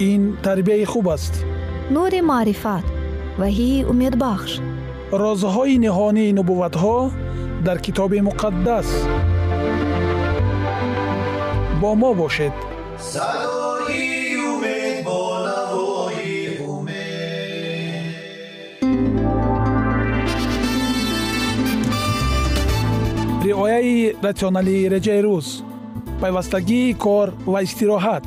ин тарбияи хуб аст. Нури маърифат ваҳии умедбахш. Розҳои ниҳонии нубувватҳо дар китоби муқаддас. Бо мо бошед. Садои умед бо навои умед. Риояи ратсионалии реҷаи рӯз. Пайвастагии кор ва истироҳат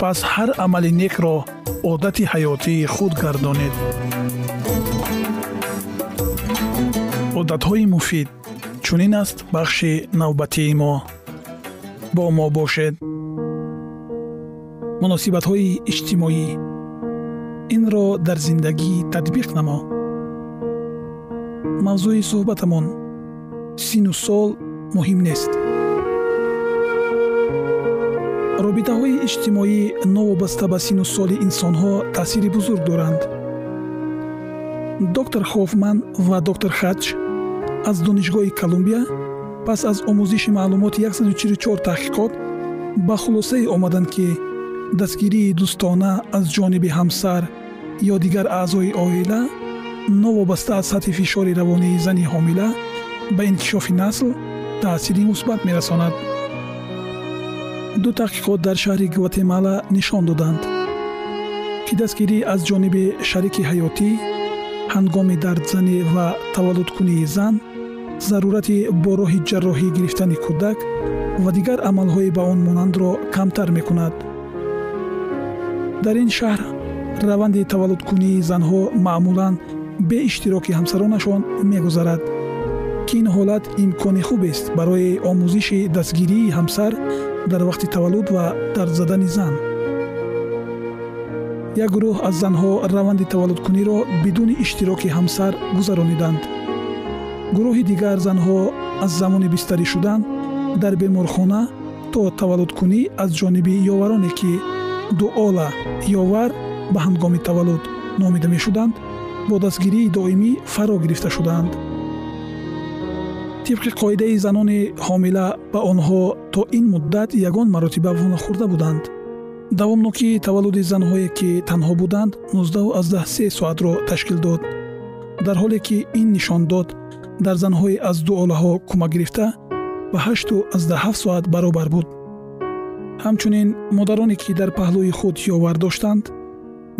пас ҳар амали некро одати ҳаётии худ гардонед. Одатҳои муфид чунин аст бахши навбатии мо? Бо мо бошед. Муносибатҳои иҷтимоӣ инро дар зиндагӣ татбиқ намо. Мавзӯи суҳбатамон сину сол муҳим нест робитаҳои иҷтимоӣ новобаста ба сину соли инсонҳо таъсири бузург доранд. доктор хофман ва доктор хач аз донишгоҳи колумбия пас аз омӯзиши маълумоти 144 таҳқиқот ба хулосае омаданд ки дастгирии дӯстона аз ҷониби ҳамсар ё дигар аъзои оила новобаста аз сатҳи фишори равонии зани ҳомила ба инкишофи насл таъсири мусбат мерасонад ду таҳқиқот дар шаҳри гватемала нишон доданд. Ки дастгирӣ аз ҷониби шарики ҳаётӣ ҳангоми дардзанӣ ва таваллудкунии зан зарурати бо роҳи ҷарроҳӣ гирифтани кӯдак ва дигар амалҳои ба он монандро камтар мекунад. Дар ин шаҳр раванди таваллудкунии занҳо маъмулан бе иштироки ҳамсаронашон мегузарад ки ин ҳолат имкони хубест барои омӯзиши дастгирии ҳамсар дар вақти таваллуд ва дардзадани зан. Як гурӯҳ аз занҳо раванди таваллудкуниро бидуни иштироки ҳамсар гузарониданд. Гурӯҳи дигар занҳо аз замони бистарӣ шудан дар беморхона то таваллудкунӣ аз ҷониби ёвароне ки дуола ёвар ба ҳангоми таваллуд номида мешуданд бо дастгирии доимӣ фаро гирифта шудаанд тибқи қоидаи занони ҳомила ба онҳо то ин муддат ягон маротиба вонахӯрда буданд. Давомнокии таваллуди занҳое ки танҳо буданд 19 соатро ташкил дод. Дар ҳоле ки ин нишон дод дар занҳои аз ду олаҳо кӯмак гирифта ба 87 соат баробар буд. Ҳамчунин модароне ки дар паҳлӯи худ ёвар доштанд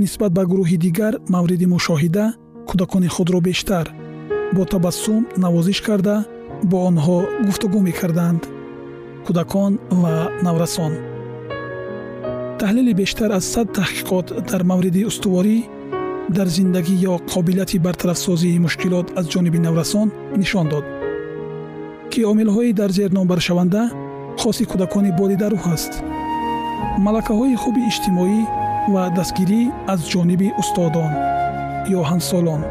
нисбат ба гурӯҳи дигар мавриди мушоҳида кӯдакони худро бештар бо табассум навозиш карда бо онҳо гуфтугӯ мекарданд кӯдакон ва наврасон. Таҳлили бештар аз сад таҳқиқот дар мавриди устуворӣ дар зиндагӣ ё қобилияти бартарафсозии мушкилот аз ҷониби наврасон нишон дод. Ки омилҳои дар зер номбаршаванда хоси кӯдакони болидарӯҳ аст малакаҳои хуби иҷтимоӣ ва дастгирӣ аз ҷониби устодон ё ҳамсолон.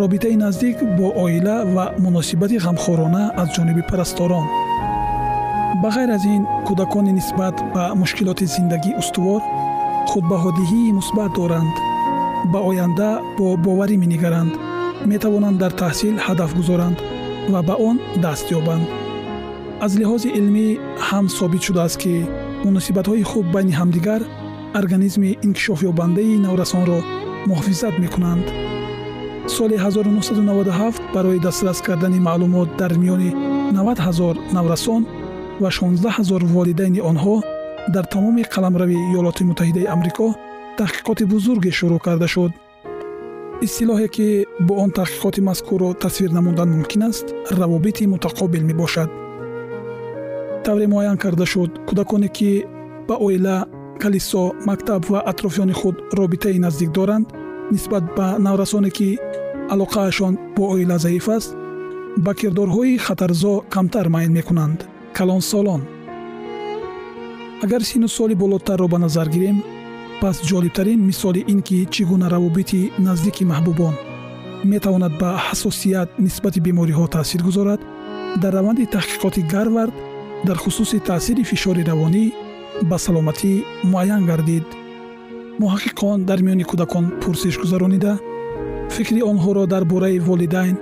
Робитаи наздик бо оила ва муносибати ғамхорона аз ҷониби парасторон ба ғайр аз ин кӯдакони нисбат ба мушкилоти зиндагӣ устувор худбаҳодиҳии мусбат доранд. ба оянда бо боварӣ менигаранд метавонанд дар таҳсил ҳадаф гузоранд ва ба он даст ёбанд. аз лиҳози илмӣ ҳам собит шудааст ки муносибатҳои хуб байни ҳамдигар организми инкишофёбандаи наврасонро муҳофизат мекунанд. соли 1997 барои дастрас кардани маълумот дар миёни 90 ҳазор наврасон ва 16 ҳазор волидайни онҳо дар тамоми қаламрави иёлоти муттаҳидаи амрико таҳқиқоти бузурге шурӯъ карда шуд. Истилоҳе ки бо он таҳқиқоти мазкурро тасвир намудан мумкин аст равобити мутақобил мебошад. Тавре муайян карда шуд кӯдаконе ки ба оила калисо мактаб ва атрофиёни худ робитаи наздик доранд нисбат ба наврасоне ки алоқаашон бо оила заиф аст ба кирдорҳои хатарзо камтар майл мекунанд калонсолон. Агар сину соли болотарро ба назар гирем пас ҷолибтарин мисоли ин ки чӣ гуна равобити наздики маҳбубон метавонад ба ҳасосият нисбати бемориҳо таъсир гузорад дар раванди таҳқиқоти гарвард дар хусуси таъсири фишори равонӣ ба саломатӣ муайян гардид. Муҳаққиқон дар миёни кӯдакон пурсиш гузаронида фикри онҳоро дар бораи волидайн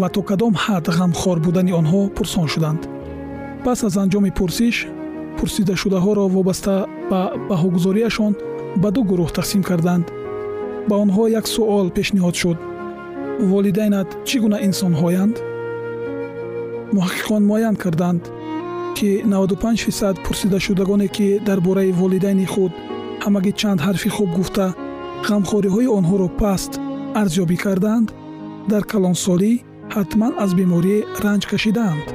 ва то кадом ҳад ғамхор будани онҳо пурсон шуданд пас аз анҷоми пурсиш пурсидашудаҳоро вобаста ба баҳогузориашон ба ду гурӯҳ тақсим карданд. Ба онҳо як суол пешниҳод шуд. Волидайнат чӣ гуна инсонҳоянд? Муҳаққиқон муайян карданд ки 95 фисад пурсидашудагоне ки дар бораи волидайни худ ҳамагӣ чанд ҳарфи хуб гуфта ғамхориҳои онҳоро паст арзёбӣ карданд дар калонсолӣ ҳатман аз беморӣ ранҷ кашидаанд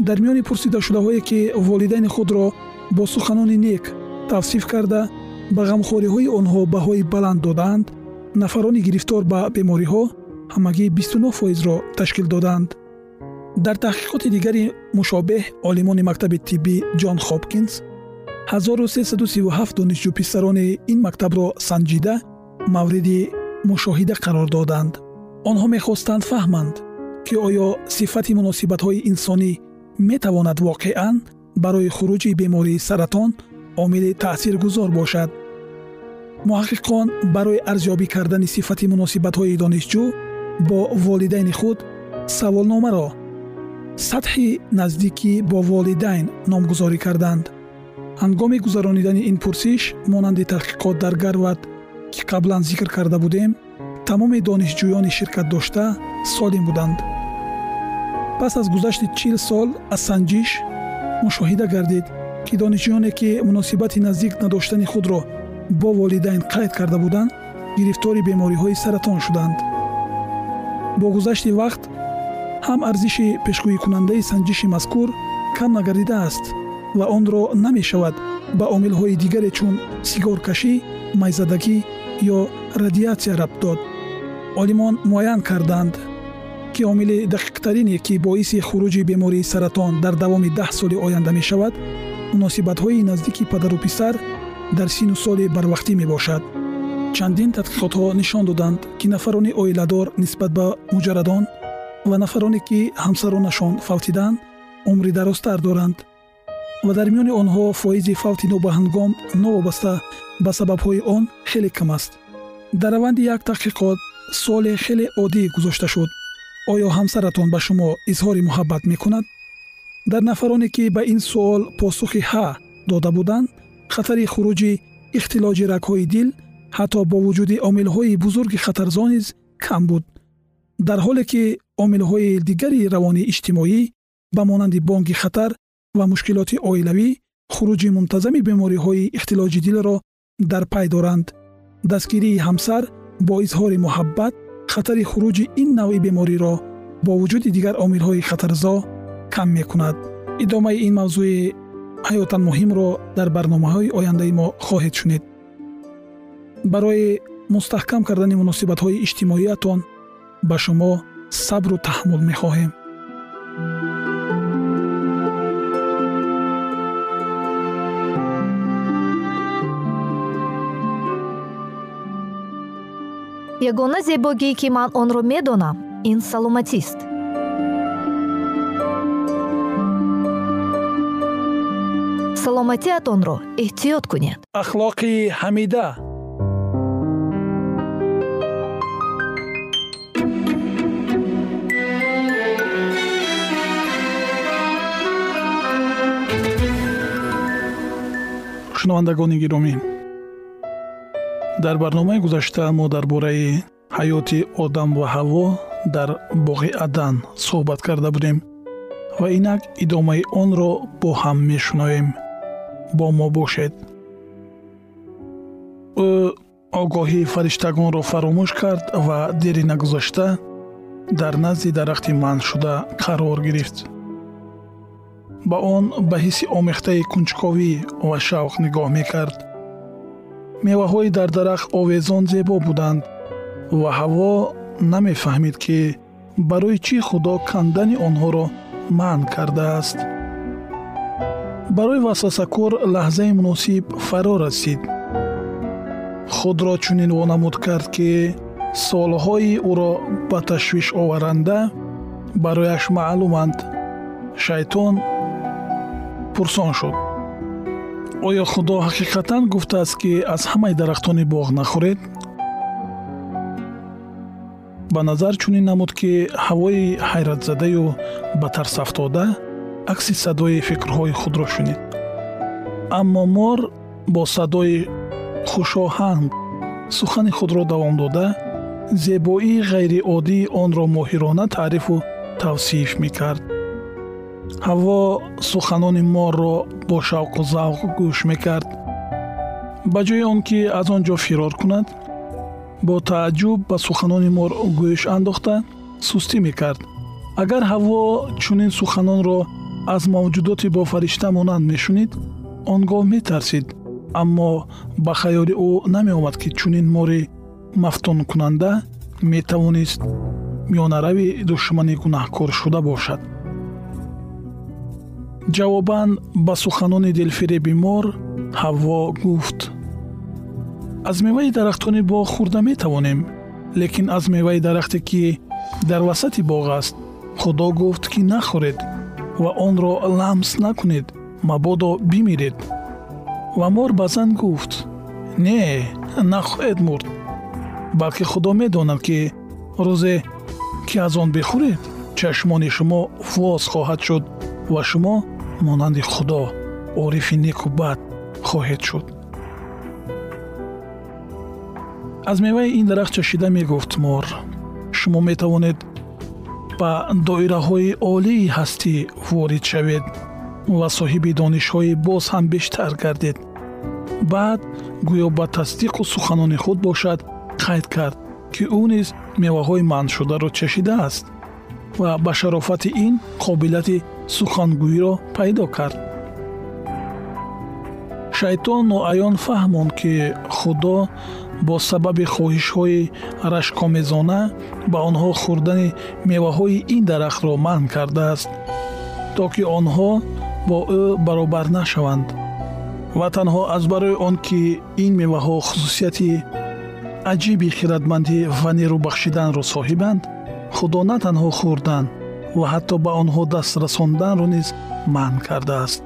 дар миёни пурсидашудаҳое ки волидайни худро бо суханони нек тавсиф карда ба ғамхориҳои онҳо баҳои баланд додаанд нафарони гирифтор ба бемориҳо ҳамагӣ 29 фоизро ташкил доданд. Дар таҳқиқоти дигари мушобеҳ олимони мактаби тиббӣ ҷон хопкинс 1337 донишҷӯ писарони ин мактабро санҷида мавриди мушоҳида қарор доданд. Онҳо мехостанд фаҳманд ки оё сифати муносибатҳои инсонӣ метавонад воқеан барои хуруҷи бемории саратон омили таъсиргузор бошад. муҳаққиқон барои арзёбӣ кардани сифати муносибатҳои донишҷӯ бо волидайни худ саволномаро сатҳи наздикӣ бо волидайн номгузорӣ карданд. ҳангоми гузаронидани ин пурсиш монанди таҳқиқот дар гарват ки қаблан зикр карда будем тамоми донишҷӯёни ширкатдошта солим буданд пас аз гузашти чил сол аз санҷиш мушоҳида гардид ки донишҷӯёне ки муносибати наздик надоштани худро бо волидайн қайд карда буданд гирифтори бемориҳои саратон шуданд. Бо гузашти вақт ҳам арзиши пешгӯикунандаи санҷиши мазкур кам нагардидааст ва онро намешавад ба омилҳои дигаре чун сигоркашӣ майзадагӣ ё радиатсия рабт дод. Олимон муайян карданд ки омили дақиқтарине ки боиси хуруҷи бемории саратон дар давоми даҳ соли оянда мешавад муносибатҳои наздики падару писар дар сину соли барвақтӣ мебошад. Чандин тадқиқотҳо нишон доданд ки нафарони оиладор нисбат ба муҷаррадон ва нафароне ки ҳамсаронашон фавтиданд умри дарозтар доранд. Ва дар миёни онҳо фоизи фавти нобаҳангом новобаста ба сабабҳои он хеле кам аст. Дар раванди як таҳқиқот суоле хеле оддӣ гузошта шуд оё ҳамсаратон ба шумо изҳори муҳаббат мекунад дар нафароне ки ба ин суол посухи ҳа дода буданд хатари хуруҷи ихтилоҷи рагҳои дил ҳатто бо вуҷуди омилҳои бузурги хатарзо низ кам буд дар ҳоле ки омилҳои дигари равони иҷтимоӣ ба монанди бонки хатар ва мушкилоти оилавӣ хуруҷи мунтазами бемориҳои ихтилоҷи дилро дар пай доранд дастгирии ҳамсар бо изҳори муҳаббат хатари хуруҷи ин навъи бемориро бо вуҷуди дигар омилҳои хатарзо кам мекунад. Идомаи ин мавзӯи ҳаётан муҳимро дар барномаҳои ояндаи мо хоҳед шунид барои мустаҳкам кардани муносибатҳои иҷтимоиятон ба шумо сабру таҳаммул мехоҳем ягона зебогие ки ман онро медонам ин саломатист. Саломатиатонро эҳтиёт кунед. Ахлоқи ҳамида. Шунавандагони гиромӣ дар барномаи гузашта мо дар бораи ҳаёти одам ва ҳаво дар боғи адан суҳбат карда будем. Ва инак идомаи онро бо ҳам мешунавем бо мо бошед. Ӯ огоҳии фариштагонро фаромӯш кард ва дери нагузашта дар назди дарахти манъшуда қарор гирифт. Ба он ба ҳисси омехтаи кунҷковӣ ва шавқ нигоҳ мекард меваҳои дар дарахт овезон зебо буданд ва ҳаво намефаҳмид ки барои чӣ худо кандани онҳоро манъ кардааст. Барои васвасакор лаҳзаи муносиб фаро расид. Худро чунин вонамуд кард ки солҳои ӯро ба ташвишоваранда барояш маълуманд. Шайтон пурсон шуд оё худо ҳақиқатан гуфтааст ки аз ҳамаи дарахтони боғ нахӯред? Ба назар чунин намуд ки ҳавои ҳайратзадаю ба тарсафтода акси садои фикрҳои худро шунид. Аммо мор бо садои хушоҳанг сухани худро давом дода зебоии ғайриоддии онро моҳирона таърифу тавсиф мекард ҳаво суханони морро бо шавқу завқ гӯш мекард. Ба ҷои он ки аз он ҷо фирор кунад бо тааҷҷуб ба суханони мор гӯш андохта сустӣ мекард. Агар ҳаво чунин суханонро аз мавҷудоти бофаришта монанд мешунид он гоҳ метарсид. Аммо ба хаёли ӯ намеомад ки чунин мори мафтункунанда метавонист миёнарави душмани гунаҳкоршуда бошад ҷавобан ба суханони дилфиреби мор ҳавво гуфт. Аз меваи дарахтони боғ хӯрда метавонем лекин аз меваи дарахте ки дар васати боғ аст худо гуфт ки нахӯред ва онро ламс накунед мабодо бимиред ва мор ба зан гуфт не нахоҳед мурд балки худо медонад ки рӯзе ки аз он бихӯред чашмони шумо воз хоҳад шуд ва шумо монанди худо орифи неку бад хоҳед шуд. Аз меваи ин дарахт чашида мегуфт мор. Шумо метавонед ба доираҳои олии ҳастӣ ворид шавед ва соҳиби донишҳои боз ҳам бештар гардед. Баъд гӯё ба тасдиқу суханони худ бошад қайд кард ки ӯ низ меваҳои манъшударо чашидааст ва ба шарофати ин қобилияти сухангӯиро пайдо кард. Шайтон ноаён фаҳмонд ки худо бо сабаби хоҳишҳои рашкомезона ба онҳо хӯрдани меваҳои ин дарахтро манъ кардааст то ки онҳо бо ӯ баробар нашаванд. Ва танҳо аз барои он ки ин меваҳо хусусияти аҷиби хиратмандӣ ва нерӯбахшиданро соҳибанд худо на танҳо хӯрдан ва ҳатто ба онҳо даст расонданро низ манъ кардааст.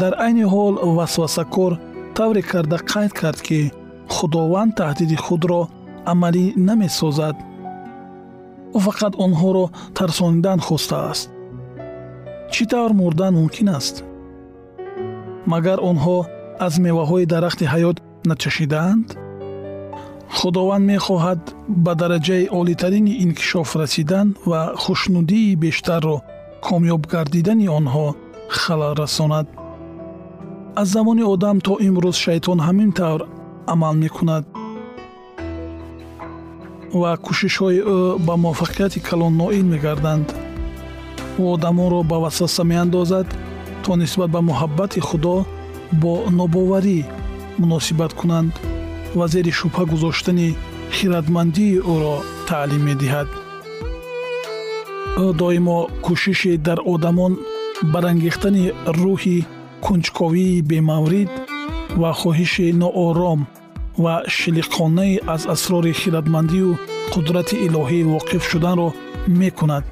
Дар айни ҳол васвасакор тавре карда қайд кард ки худованд таҳдиди худро амалӣ намесозад. Ӯ фақат онҳоро тарсонидан хостааст. Чӣ тавр мурдан мумкин аст? Магар онҳо аз меваҳои дарахти ҳаёт начашидаанд худованд мехоҳад ба дараҷаи олитарини инкишоф расидан ва хушнудии бештарро комёб гардидани онҳо халал расонад. Аз замони одам то имрӯз шайтон ҳамин тавр амал мекунад. Ва кӯшишҳои ӯ ба муваффақияти калон ноил мегарданд. Ӯ одамонро ба васваса меандозад то нисбат ба муҳаббати худо бо нобоварӣ муносибат кунанд ва зери шубҳа гузоштани хиратмандии ӯро таълим медиҳад. Ӯ доимо кӯшиши дар одамон барангехтани рӯҳи кунҷковии бемаврид ва хоҳиши ноором ва шилиқонаи аз асрори хиратмандию қудрати илоҳӣ воқиф шуданро мекунад.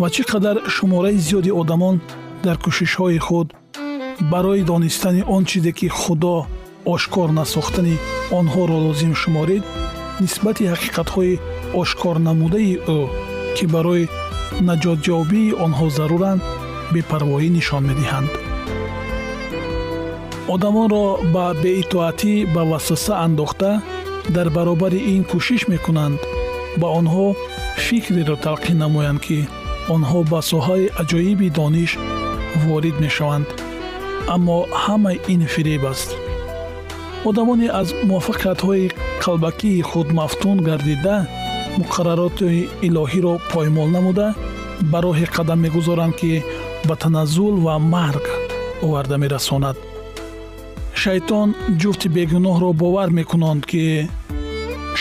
Ва чӣ қадар шумораи зиёди одамон дар кӯшишҳои худ барои донистани он чизе ки худо ошкор насохтани онҳоро лозим шуморид нисбати ҳақиқатҳои ошкорнамудаи ӯ ки барои наҷотҷавобии онҳо заруранд бепарвоӣ нишон медиҳанд. одамонро ба беитоатӣ ба васваса андохта дар баробари ин кӯшиш мекунанд. ба онҳо фикреро талқин намоянд ки онҳо ба соҳаи аҷоиби дониш ворид мешаванд. аммо ҳама ин фиреб аст одамоне аз муваффақиятҳои қалбакии худ мафтун гардида муқаррароти илоҳиро поймол намуда ба роҳе қадам мегузоранд ки ба таназзул ва марг оварда мерасонад. Шайтон ҷуфти бегуноҳро бовар мекунанд ки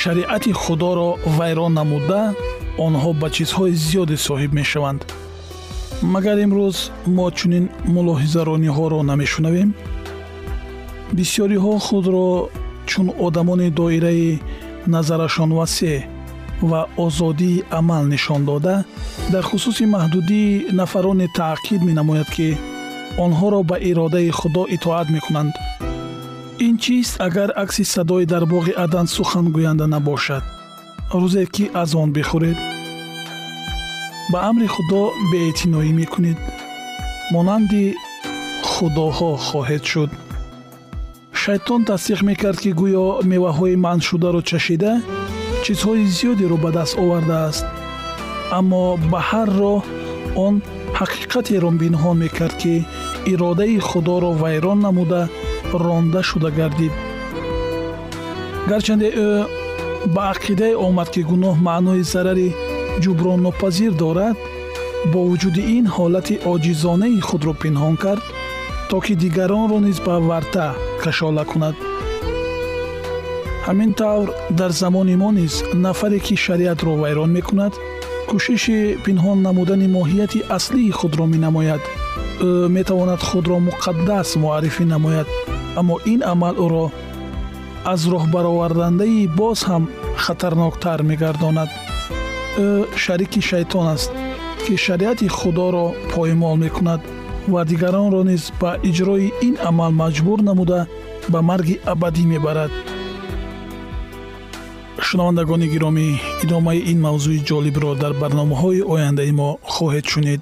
шариати худоро вайрон намуда онҳо ба чизҳои зиёде соҳиб мешаванд. Магар имрӯз мо чунин мулоҳизарониҳоро намешунавем бисёриҳо худро чун одамони доираи назарашон васеъ ва озодии амал нишон дода дар хусуси маҳдудии нафароне таъқид менамояд ки онҳоро ба иродаи худо итоат мекунанд. Ин чист агар акси садои дар боғи адан сухан гӯянда набошад. Рӯзе ки аз он бихӯред? Ба амри худо беэътиноӣ мекунед. Монанди худоҳо хоҳед шуд шайтон тасдиқ мекард ки гӯё меваҳои манъшударо чашида чизҳои зиёдеро ба даст овардааст. Аммо ба ҳар роҳ он ҳақиқатеро пинҳон мекард ки иродаи худоро вайрон намуда ронда шуда гардид. Гарчанде ӯ ба ақидае омад ки гуноҳ маънои зарари ҷуброннопазир дорад бо вуҷуди ин ҳолати оҷизонаи худро пинҳон кард то ки дигаронро низ ба варта кашола кунад. Ҳамин тавр дар замони мо низ нафаре ки шариатро вайрон мекунад кӯшиши пинҳон намудани моҳияти аслии худро менамояд ӯ метавонад худро муқаддас муаррифӣ намояд аммо ин амал ӯро аз роҳбаровардандаи боз ҳам хатарноктар мегардонад. Ӯ шарики шайтон аст ки шариати худоро поймол мекунад ва дигаронро низ ба иҷрои ин амал маҷбур намуда ба марги абадӣ мебарад. Шунавандагони гиромӣ идомаи ин мавзӯи ҷолибро дар барномаҳои ояндаи мо хоҳед шунид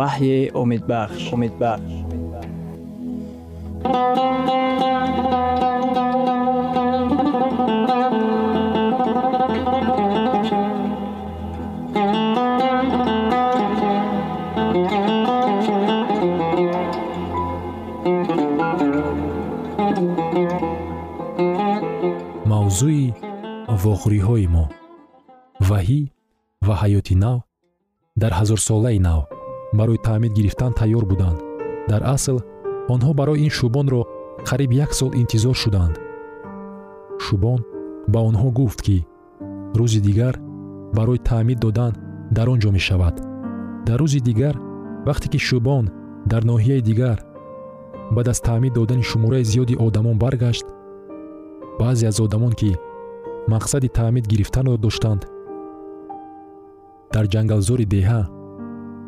ваҳйи умедбахш умедбахш мавзӯи вохӯриҳои мо. Ваҳӣ ва ҳаёти нав дар ҳазорсолаи нав барои таъмид гирифтан тайёр буданд. Дар асл онҳо барои ин шӯбонро қариб як сол интизор шуданд. Шӯбон ба онҳо гуфт ки рӯзи дигар барои таъмид додан дар он ҷо мешавад. Дар рӯзи дигар вақте ки шӯбон дар ноҳияи дигар баъд аз таъмид додани шумораи зиёди одамон баргашт баъзе аз одамон ки мақсади таъмид гирифтанро доштанд дар ҷангалзори деҳа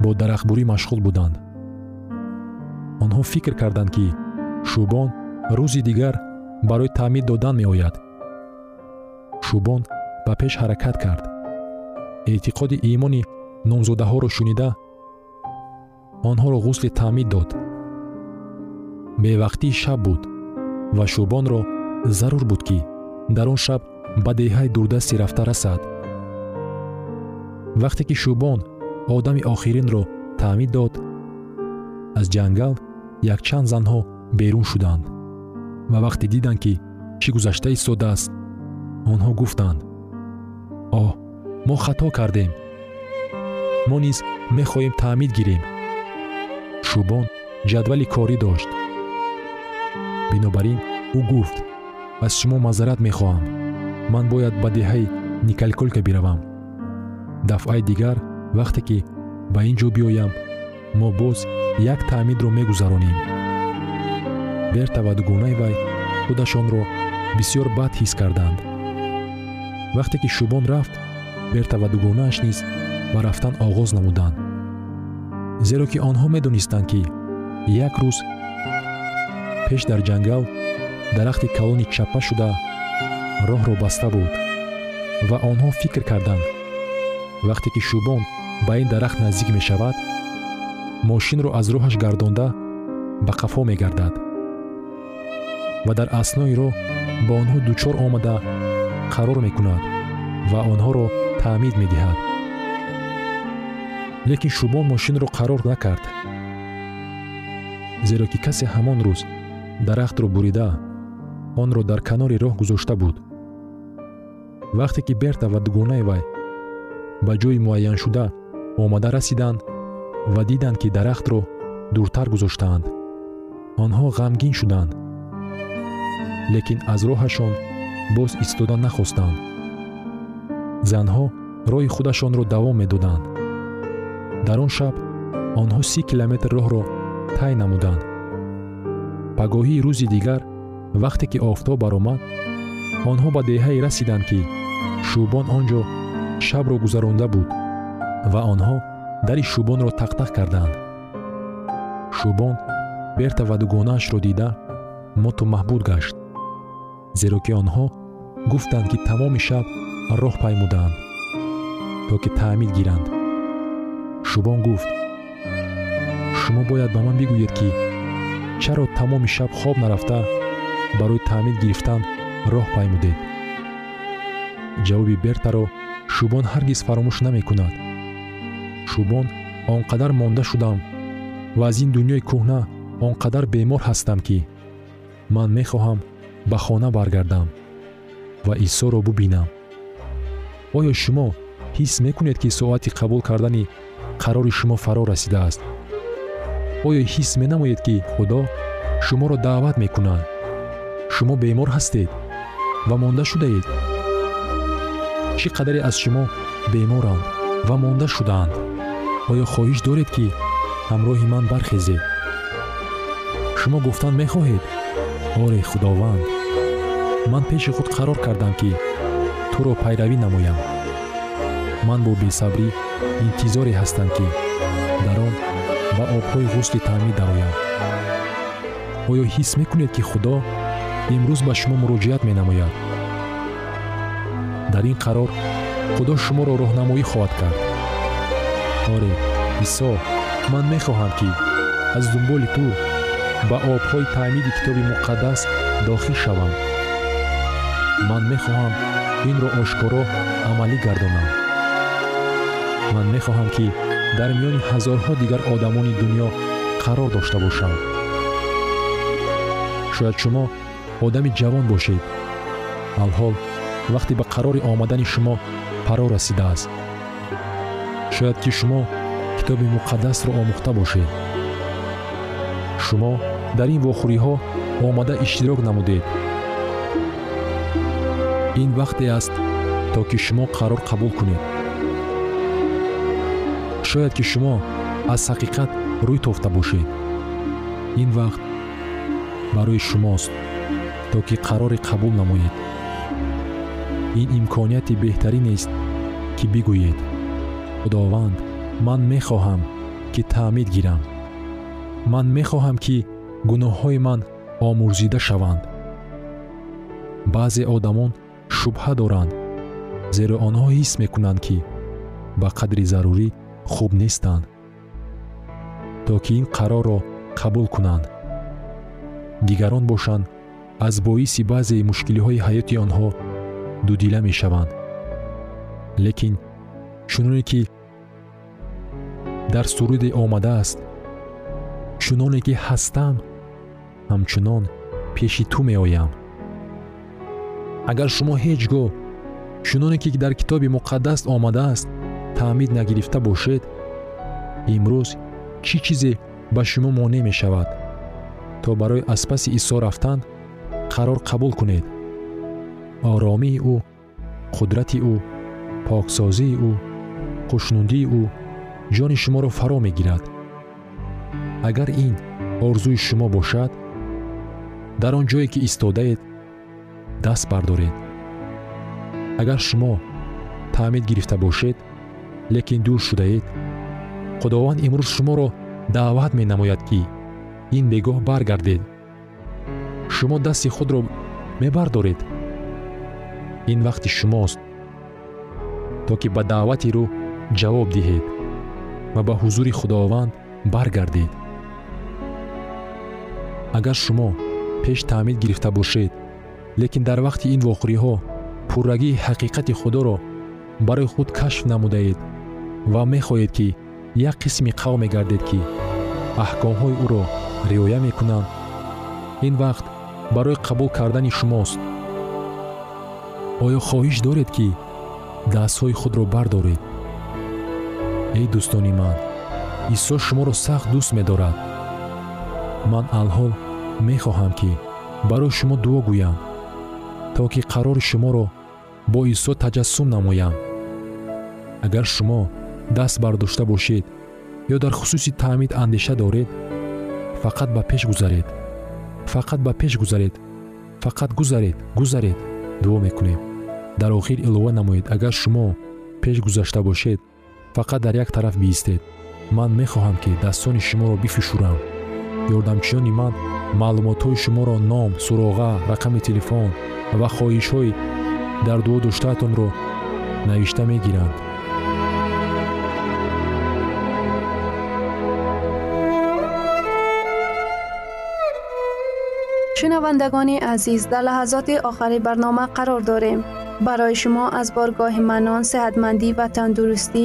бо дарахтбурӣ машғул буданд. Онҳо фикр карданд ки шӯбон рӯзи дигар барои таъмид додан меояд. Шӯбон ба пеш ҳаракат кард. Эътиқоди имони номзодаҳоро шунида онҳоро ғусли таъмид дод. Бевақтии шаб буд ва шӯбонро зарур буд ки дар он шаб ба деҳаи дурдасти рафта расад. Вақте ки шӯбон одами охиринро таъмид дод. Аз ҷангал якчанд занҳо берун шуданд ва вақте диданд ки чӣ гузашта истодааст онҳо гуфтанд оҳ мо хато кардем мо низ мехоҳем таъмид гирем шӯбон ҷадвали корӣ дошт. Бинобар ин ӯ гуфт аз шумо мазарат мехоҳам ман бояд ба деҳаи никалколка биравам дафъаи дигар вақте ки ба ин ҷо биёям мо боз як таъмидро мегузаронем. Берта ва дугонаи вай худашонро бисьёр бад ҳис карданд. Вақте ки шӯбон рафт берта ва дугонааш низ ба рафтан оғоз намуданд. Зеро ки онҳо медонистанд ки як рӯз пеш дар ҷангал дарахти калони чаппа шуда роҳро баста буд ва онҳо фикр карданд. Вақте ки шӯбон ба ин дарахт наздик мешавад мошинро аз роҳаш гардонда ба қафо мегардад ва дар аснои роҳ ба онҳо дучор омада қарор мекунад ва онҳоро таъмид медиҳад. Лекин шӯбон мошинро қарор накард зеро ки касе ҳамон рӯз дарахтро бурида онро дар канори роҳ гузошта буд. Вақте ки берта ва дугонаи вай ба ҷойи муайяншуда омада расиданд ва диданд ки дарахтро дуртар гузоштаанд. Онҳо ғамгин шуданд. Лекин аз роҳашон боз истода нахостанд. Занҳо роҳи худашонро давом медоданд. Дар он шаб онҳо си километр роҳро тай намуданд. Пагоҳии рӯзи дигар вақте ки офтоб баромад онҳо ба деҳае расиданд ки шӯбон он ҷо шабро гузаронда буд ва онҳо дари шӯбонро тақтақ карданд. Шӯбон берта ва дугонаашро дида моту маҳбуд гашт зеро ки онҳо гуфтанд ки тамоми шаб роҳ паймудаанд то ки таъмид гиранд. Шӯбон гуфт шумо бояд ба ман бигӯед ки чаро тамоми шаб хоб нарафта барои таъмид гирифтан роҳ паймудед? Ҷавоби бертаро шӯбон ҳаргиз фаромӯш намекунад шӯбон он қадар монда шудам. Ва аз ин дунёи кӯҳна он қадар бемор ҳастам ки ман мехоҳам ба хона баргардам ва исоро бубинам. Оё шумо ҳис мекунед ки соати қабул кардани қарори шумо фаро расидааст. Оё ҳис менамоед ки худо шуморо даъват мекунад. Шумо бемор ҳастед ва монда шудаед. Чӣ қадаре аз шумо беморанд ва монда шудаанд оё хоҳиш доред ки ҳамроҳи ман бархезед шумо гуфтан мехоҳед? Оре худованд. Ман пеши худ қарор кардам ки туро пайравӣ намоям. Ман бо бесабрӣ интизоре ҳастам ки дар он ба обҳои ғусли таъмид дароям. Оё ҳис мекунед ки худо имрӯз ба шумо муроҷиат менамояд. Дар ин қарор худо шуморо роҳнамоӣ хоҳад кард оре исо ман мехоҳам ки аз дунболи ту ба обҳои таъмиди китоби муқаддас дохил шавам. Ман мехоҳам инро ошкоро амалӣ гардонам. Ман мехоҳам ки дар миёни ҳазорҳо дигар одамони дунё қарор дошта бошам. Шояд шумо одами ҷавон бошед. Алҳол вақте ба қарори омадани шумо паро расидааст шояд ки шумо китоби муқаддасро омӯхта бошед. шумо дар ин вохӯриҳо омада иштирок намудед. ин вақте аст то ки шумо қарор қабул кунед. шояд ки шумо аз ҳақиқат рӯй тофта бошед. ин вақт барои шумост то ки қароре қабул намоед. ин имконияти беҳтаринест ки бигӯед худованд ман мехоҳам ки таъмид гирам. Ман мехоҳам ки гуноҳҳои ман омӯрзида шаванд. Баъзе одамон шубҳа доранд зеро онҳо ҳис мекунанд ки ба қадри зарурӣ хуб нестанд то ки ин қарорро қабул кунанд. Дигарон бошанд аз боиси баъзе мушкилиҳои ҳаёти онҳо дудила мешаванд. Лекин чуноне ки дар суруде омадааст чуноне ки ҳастам ҳамчунон пеши ту меоям. Агар шумо ҳеҷ гоҳ чуноне ки дар китоби муқаддас омадааст таъмид нагирифта бошед имрӯз чӣ чизе ба шумо монеъ мешавад? То барои аз паси исо рафтан қарор қабул кунед. Оромии ӯ қудрати ӯ поксозии ӯ хушнудии ӯ ҷони шуморо фаро мегирад. Агар ин орзуи шумо бошад дар он ҷое ки истодаед даст бардоред. Агар шумо таъмид гирифта бошед лекин дур шудаед худованд имрӯз шуморо даъват менамояд ки ин бегоҳ баргардед. Шумо дасти худро мебардоред. Ин вақти шумост то ки ба даъвати рӯ ҷавоб диҳед ва ба ҳузури худованд баргардед. Агар шумо пеш таъмид гирифта бошед лекин дар вақти ин вохӯриҳо пуррагии ҳақиқати худоро барои худ кашф намудаед ва мехоҳед ки як қисми қавме гардед ки аҳкомҳои ӯро риоя мекунанд ин вақт барои қабул кардани шумост. Оё хоҳиш доред ки дастҳои худро бардоред эй дӯстони ман исо шуморо сахт дӯст медорад. Ман алҳол мехоҳам ки барои шумо дуо гӯям то ки қарори шуморо бо исо таҷассум намоям. Агар шумо даст бардошта бошед ё дар хусуси таъмид андеша доред фақат ба пеш гузаред фақат ба пеш гузаред фақат гузаред гузаред дуо мекунем. Дар охир илова намоед агар шумо пеш гузашта бошед фақат дар як тараф биистед ман мехоҳам ки дастони шуморо бифишурам ёрдамчиёни ман маълумотҳои шуморо ном суроға рақами телефон ва хоҳишҳои дар дуо доштаатонро навишта мегиранд шунавандагони азиз дар лаҳазоти охари барнома қарор дорем барои шумо аз боргоҳи манон сеҳатмандӣ ва тандурустӣ